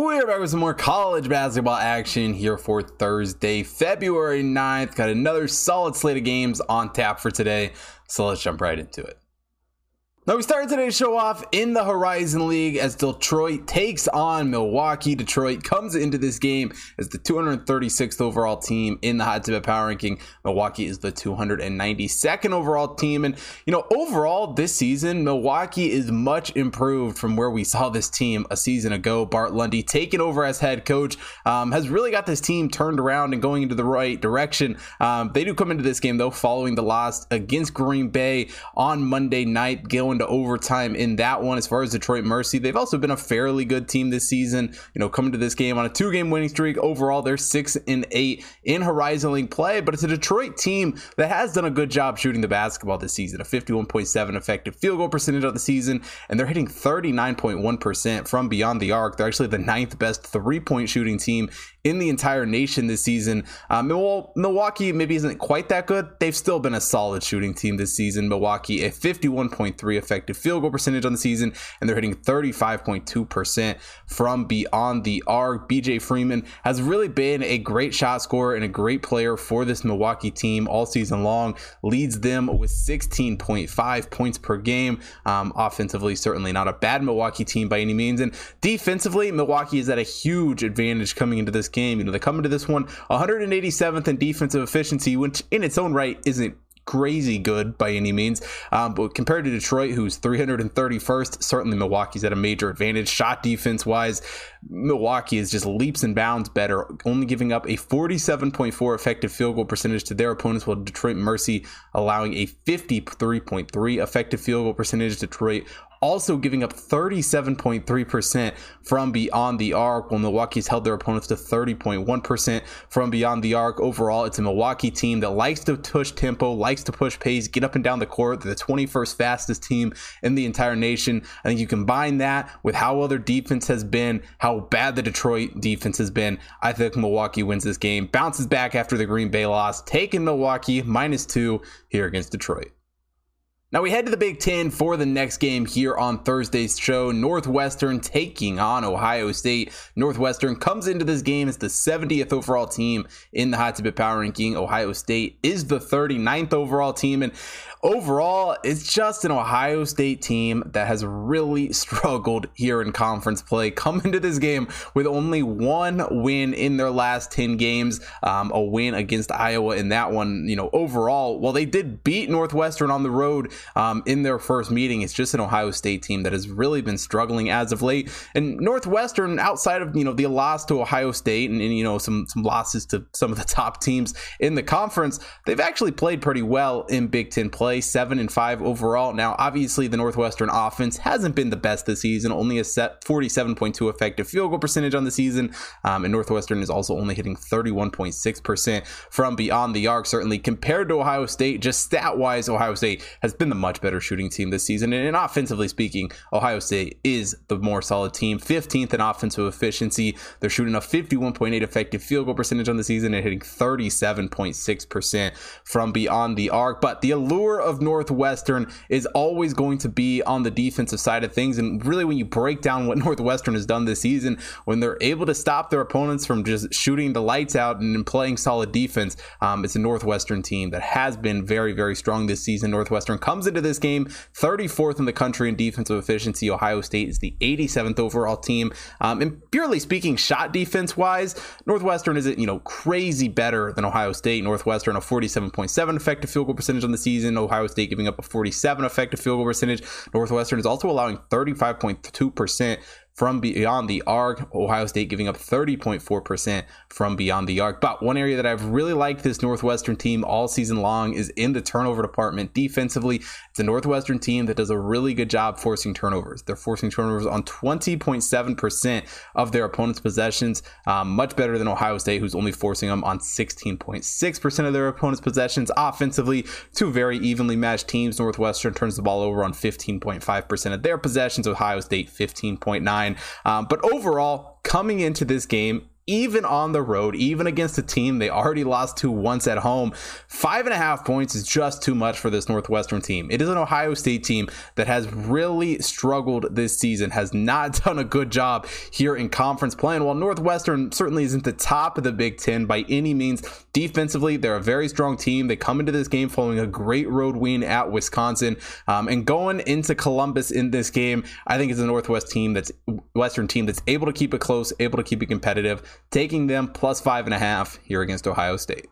We're back with some more college basketball action here for Thursday, February 9th. Got another solid slate of games on tap for today, so let's jump right into it. Now, we started today's show off in the Horizon League as Detroit takes on Milwaukee. Detroit comes into this game as the 236th overall team in the Hot Tip Power Ranking. Milwaukee is the 292nd overall team. And, you know, overall this season, Milwaukee is much improved from where we saw this team a season ago. Bart Lundy taking over as head coach um, has really got this team turned around and going into the right direction. Um, they do come into this game, though, following the loss against Green Bay on Monday night, going into overtime in that one. As far as Detroit Mercy, they've also been a fairly good team this season. You know, coming to this game on a two-game winning streak. Overall, they're six and eight in Horizon League play, but it's a Detroit team that has done a good job shooting the basketball this season. A 51.7 effective field goal percentage of the season, and they're hitting 39.1% from beyond the arc. They're actually the ninth best three-point shooting team in the entire nation this season. Um, Milwaukee maybe isn't quite that good. They've still been a solid shooting team this season. Milwaukee, a 51.3 effective field goal percentage on the season, and they're hitting 35.2% from beyond the arc. BJ Freeman has really been a great shot scorer and a great player for this Milwaukee team all season long. Leads them with 16.5 points per game. Um, offensively, certainly not a bad Milwaukee team by any means. And defensively, Milwaukee is at a huge advantage coming into this game. You know, they come into this one 187th in defensive efficiency, which in its own right isn't crazy good by any means. Um, but compared to Detroit, who's 331st, certainly Milwaukee's at a major advantage. Shot defense wise, Milwaukee is just leaps and bounds better, only giving up a 47.4 effective field goal percentage to their opponents, while Detroit Mercy allowing a 53.3 effective field goal percentage. Detroit also giving up 37.3% from beyond the arc, while Milwaukee's held their opponents to 30.1% from beyond the arc. Overall, it's a Milwaukee team that likes to push tempo, likes to push pace, get up and down the court. They're the 21st fastest team in the entire nation. I think you combine that with how well their defense has been, how bad the Detroit defense has been. I think Milwaukee wins this game, bounces back after the Green Bay loss, taking Milwaukee minus two here against Detroit. Now we head to the Big Ten for the next game here on Thursday's show. Northwestern taking on Ohio State. Northwestern comes into this game as the 70th overall team in the Hot Tip Power Ranking. Ohio State is the 39th overall team. And overall, it's just an Ohio State team that has really struggled here in conference play. Come into this game with only one win in their last 10 games, um, a win against Iowa in that one. You know, overall, while they did beat Northwestern on the road, um, in their first meeting. It's just an Ohio State team that has really been struggling as of late. And Northwestern, outside of you know the loss to Ohio State and, and you know some some losses to some of the top teams in the conference, they've actually played pretty well in Big Ten play, seven and five overall. Now, obviously, the Northwestern offense hasn't been the best this season, only a set 47.2 effective field goal percentage on the season, um, and Northwestern is also only hitting 31.6% from beyond the arc. Certainly, compared to Ohio State, just stat wise, Ohio State has been the much better shooting team this season. And, offensively speaking, Ohio State is the more solid team. 15th in offensive efficiency. They're shooting a 51.8 effective field goal percentage on the season and hitting 37.6% from beyond the arc. But the allure of Northwestern is always going to be on the defensive side of things. And really, when you break down what Northwestern has done this season, when they're able to stop their opponents from just shooting the lights out and playing solid defense, um, it's a Northwestern team that has been very, very strong this season. Northwestern comes into this game, 34th in the country in defensive efficiency. Ohio State is the 87th overall team. Um, and purely speaking, shot defense wise, Northwestern isn't, you know, crazy better than Ohio State. Northwestern, a 47.7 effective field goal percentage on the season. Ohio State giving up a 47 effective field goal percentage. Northwestern is also allowing 35.2% from beyond the arc. Ohio State giving up 30.4% from beyond the arc. But one area that I've really liked this Northwestern team all season long is in the turnover department. Defensively, it's a Northwestern team that does a really good job forcing turnovers. They're forcing turnovers on 20.7% of their opponent's possessions, um, much better than Ohio State, who's only forcing them on 16.6% of their opponent's possessions. Offensively, two very evenly matched teams. Northwestern turns the ball over on 15.5% of their possessions. Ohio State 15.9. Um, but overall, coming into this game, even on the road, even against a team they already lost to once at home. Five and a half points is just too much for this Northwestern team. It is an Ohio State team that has really struggled this season, has not done a good job here in conference playing. While Northwestern certainly isn't the top of the Big Ten by any means, defensively, they're a very strong team. They come into this game following a great road win at Wisconsin. Um, and going into Columbus in this game, I think it's a Northwest team that's Western team that's able to keep it close, able to keep it competitive taking them plus five and a half here against Ohio State.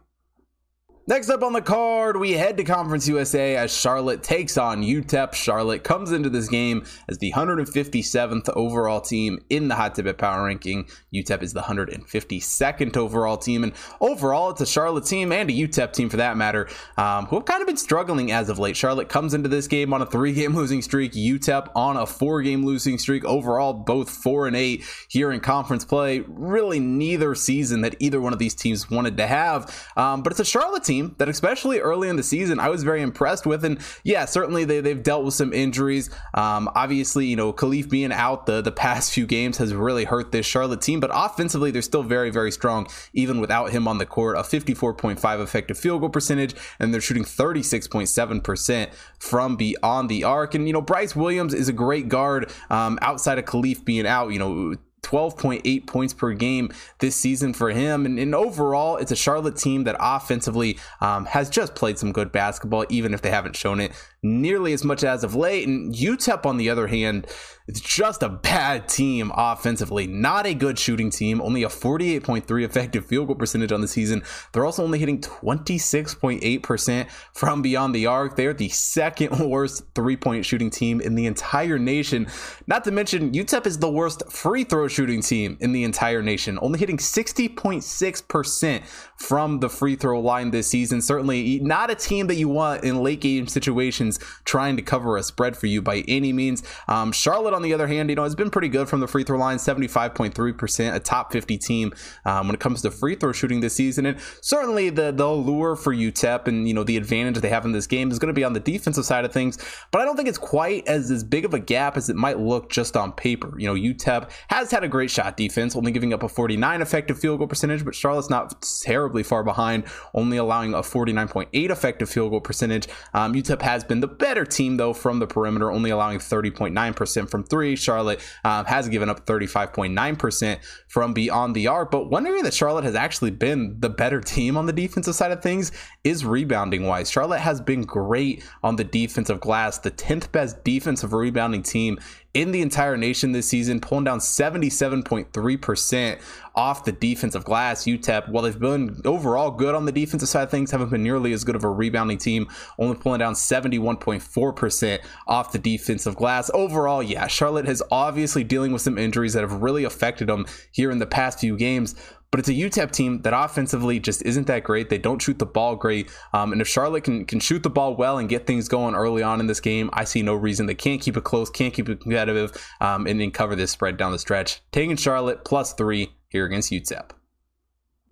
Next up on the card, we head to Conference USA as Charlotte takes on UTEP. Charlotte comes into this game as the 157th overall team in the Hot Tip Power Ranking. UTEP is the 152nd overall team, and overall, it's a Charlotte team and a UTEP team for that matter, um, who have kind of been struggling as of late. Charlotte comes into this game on a three-game losing streak. UTEP on a four-game losing streak. Overall, both four and eight here in conference play. Really, neither season that either one of these teams wanted to have, um, but it's a Charlotte team team that, especially early in the season, I was very impressed with. And yeah, certainly they, they've dealt with some injuries. Um, obviously, you know, Khalifa being out the, the past few games has really hurt this Charlotte team, but offensively, they're still very, very strong, even without him on the court. A 54.5 effective field goal percentage, and they're shooting 36.7% from beyond the arc. And, you know, Bryce Williams is a great guard um, outside of Khalifa being out. You know, 12.8 points per game this season for him. And, and overall, it's a Charlotte team that offensively um, has just played some good basketball, even if they haven't shown it nearly as much as of late. And UTEP, on the other hand, it's just a bad team offensively. Not a good shooting team. Only a 48.3 effective field goal percentage on the season. They're also only hitting 26.8% from beyond the arc. They're the second worst three point shooting team in the entire nation. Not to mention, UTEP is the worst free throw shooting team in the entire nation. Only hitting 60.6% from the free throw line this season. Certainly not a team that you want in late game situations trying to cover a spread for you by any means. Um, Charlotte, on the other hand, you know, has been pretty good from the free throw line, 75.3%, a top 50 team um, when it comes to free throw shooting this season. And certainly the, the allure for UTEP and, you know, the advantage they have in this game is going to be on the defensive side of things. But I don't think it's quite as, as big of a gap as it might look just on paper. You know, UTEP has had a great shot defense, only giving up a 49 effective field goal percentage, but Charlotte's not terribly far behind, only allowing a 49.8 effective field goal percentage. Um, UTEP has been the better team, though, from the perimeter, only allowing 30.9% from three. Charlotte um, has given up 35.9% from beyond the arc. But one area that Charlotte has actually been the better team on the defensive side of things is rebounding wise. Charlotte has been great on the defensive glass, the 10th best defensive rebounding team in the entire nation this season, pulling down 77.3% off the defensive glass. UTEP, while they've been overall good on the defensive side of things, haven't been nearly as good of a rebounding team, only pulling down 71.4% off the defensive glass. Overall, yeah, Charlotte has obviously dealing with some injuries that have really affected them here in the past few games. But it's a UTEP team that offensively just isn't that great. They don't shoot the ball great. Um, and if Charlotte can, can shoot the ball well and get things going early on in this game, I see no reason they can't keep it close, can't keep it competitive, um, and then cover this spread down the stretch. Taking Charlotte plus three here against UTEP.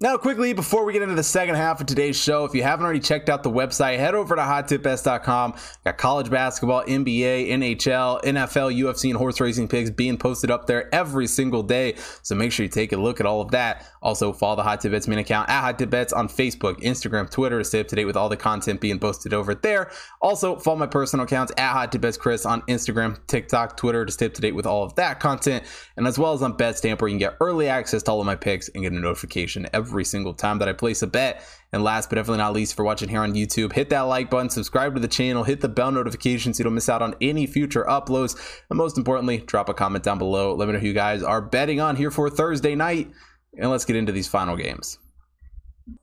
Now, quickly, before we get into the second half of today's show, if you haven't already checked out the website, head over to hottipbets.com. Got college basketball, NBA, NHL, NFL, UFC, and horse racing picks being posted up there every single day. So make sure you take a look at all of that. Also, follow the Hot Tip Bets main account at Hot Tip Bets on Facebook, Instagram, Twitter to stay up to date with all the content being posted over there. Also, follow my personal accounts at Hot Tip Bets Chris on Instagram, TikTok, Twitter to stay up to date with all of that content. And as well as on BetStamp, where you can get early access to all of my picks and get a notification every every single time that I place a bet. And last but definitely not least, for watching here on YouTube, hit that like button, subscribe to the channel, hit the bell notification so you don't miss out on any future uploads. And most importantly, drop a comment down below. Let me know who you guys are betting on here for Thursday night. And let's get into these final games.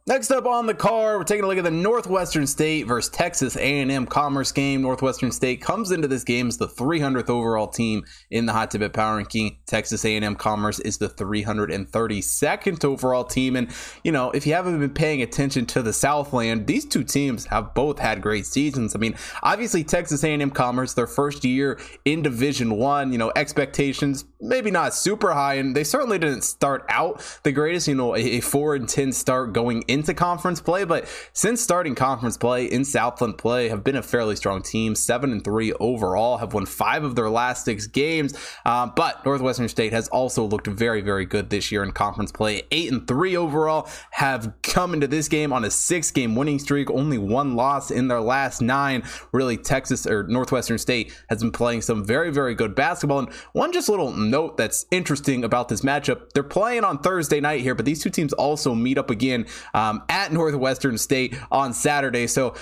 Next up on the card, we're taking a look at the Northwestern State versus Texas A&M Commerce game. Northwestern State comes into this game as the 300th overall team in the Hot Tip Power Ranking. Texas A&M Commerce is the 332nd overall team. And you know, if you haven't been paying attention to the Southland, these two teams have both had great seasons. I mean, obviously Texas A&M Commerce, their first year in Division One, you know, expectations maybe not super high, and they certainly didn't start out the greatest. You know, a, a four and ten start going going into conference play, but since starting conference play in Southland play, have been a fairly strong team. Seven and three overall, have won five of their last six games. Uh, but Northwestern State has also looked very, very good this year in conference play. Eight and three overall, have come into this game on a six game winning streak, only one loss in their last nine. Really, Texas or Northwestern State has been playing some very, very good basketball. And one just little note that's interesting about this matchup they're playing on Thursday night here, but these two teams also meet up again um, at Northwestern State on Saturday. So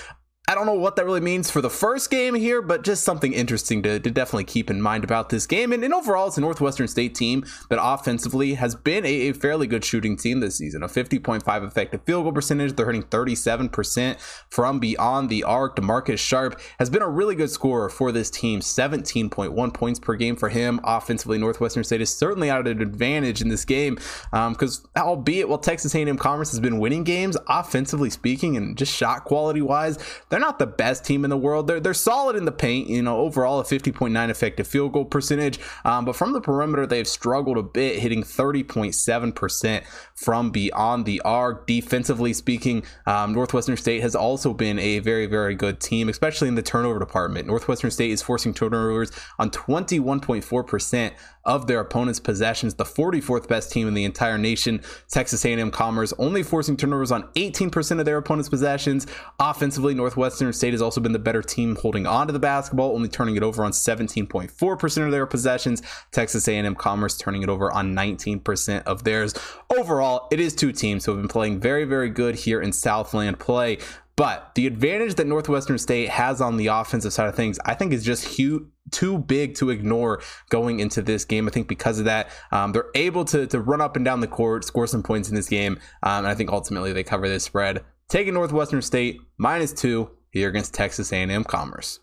I don't know what that really means for the first game here, but just something interesting to, to definitely keep in mind about this game. And, and, overall, it's a Northwestern State team that offensively has been a, a fairly good shooting team this season. A 50.5 effective field goal percentage. They're hitting 37% from beyond the arc. Demarcus Sharp has been a really good scorer for this team. 17.1 points per game for him. Offensively, Northwestern State is certainly at an advantage in this game because, um, albeit while Texas A&M Commerce has been winning games, offensively speaking and just shot quality wise, they're they're not the best team in the world. They're they're solid in the paint. You know, overall a 50.9 effective field goal percentage, um, but from the perimeter they've struggled a bit, hitting 30.7 percent from beyond the arc. Defensively speaking, um, Northwestern State has also been a very very good team, especially in the turnover department. Northwestern State is forcing turnovers on 21.4 percent of their opponent's possessions, the 44th best team in the entire nation. Texas A&M Commerce only forcing turnovers on 18% of their opponent's possessions. Offensively, Northwestern State has also been the better team holding on to the basketball, only turning it over on 17.4% of their possessions. Texas A&M Commerce turning it over on 19% of theirs. Overall, it is two teams who have been playing very, very good here in Southland play. But the advantage that Northwestern State has on the offensive side of things, I think, is just huge, too big to ignore going into this game. I think because of that, um, they're able to, to run up and down the court, score some points in this game. Um, and I think ultimately they cover this spread. Taking Northwestern State minus two here against Texas A&M Commerce.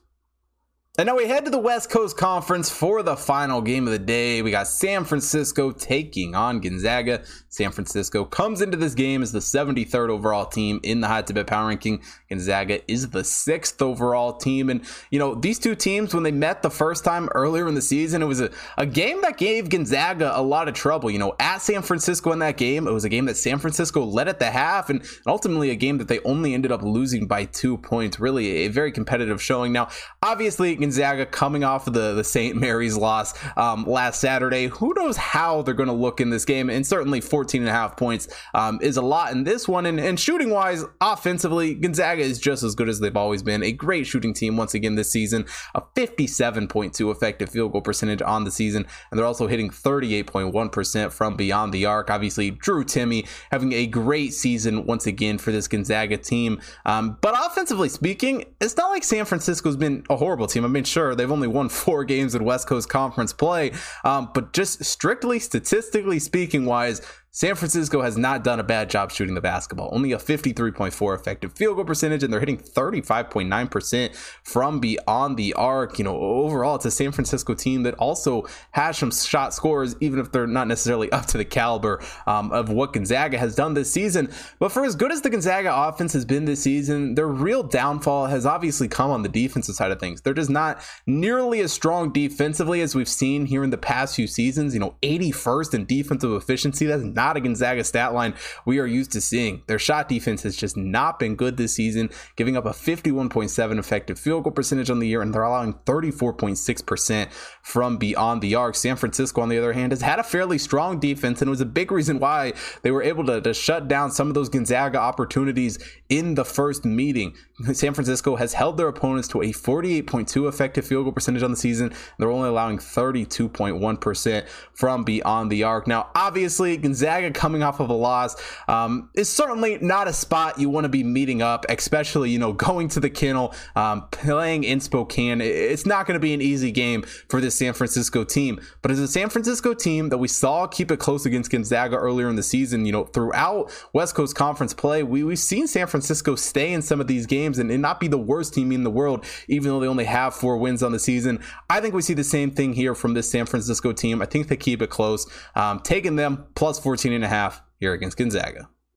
And now we head to the West Coast Conference for the final game of the day. We got San Francisco taking on Gonzaga. San Francisco comes into this game as the 73rd overall team in the Hot Tip Bets Power Ranking. Gonzaga is the sixth overall team. And, you know, these two teams, when they met the first time earlier in the season, it was a, a game that gave Gonzaga a lot of trouble. You know, at San Francisco in that game, it was a game that San Francisco led at the half and ultimately a game that they only ended up losing by two points. Really a very competitive showing. Now, obviously, Gonzaga coming off of the, the St. Mary's loss um, last Saturday. Who knows how they're going to look in this game? And certainly 14 and a half points um, is a lot in this one. And, and shooting wise, offensively, Gonzaga is just as good as they've always been. A great shooting team once again this season, a 57.2 effective field goal percentage on the season. And they're also hitting 38.1% from beyond the arc. Obviously, Drew Timme having a great season once again for this Gonzaga team. Um, but offensively speaking, it's not like San Francisco's been a horrible team. I mean, mean, sure, they've only won four games in West Coast Conference play, um, but just strictly statistically speaking, wise, San Francisco has not done a bad job shooting the basketball. Only a 53.4 effective field goal percentage, and they're hitting 35.9% from beyond the arc. You know, overall, it's a San Francisco team that also has some shot scores, even if they're not necessarily up to the caliber um, of what Gonzaga has done this season. But for as good as the Gonzaga offense has been this season, their real downfall has obviously come on the defensive side of things. They're just not nearly as strong defensively as we've seen here in the past few seasons. You know, 81st in defensive efficiency. That's not not a Gonzaga stat line we are used to seeing. Their shot defense has just not been good this season, giving up a 51.7 effective field goal percentage on the year, and they're allowing 34.6% from beyond the arc. San Francisco, on the other hand, has had a fairly strong defense, and it was a big reason why they were able to, to shut down some of those Gonzaga opportunities in the first meeting. San Francisco has held their opponents to a 48.2 effective field goal percentage on the season. And they're only allowing 32.1% from beyond the arc. Now, obviously, Gonzaga coming off of a loss um, is certainly not a spot you want to be meeting up, especially, you know, going to the kennel, um, playing in Spokane. It's not going to be an easy game for this San Francisco team. But as a San Francisco team that we saw keep it close against Gonzaga earlier in the season, you know, throughout West Coast Conference play, we, we've seen San Francisco stay in some of these games and, and not be the worst team in the world, even though they only have four wins on the season. I think we see the same thing here from this San Francisco team. I think they keep it close. Um, taking them plus 14 and a half here against Gonzaga.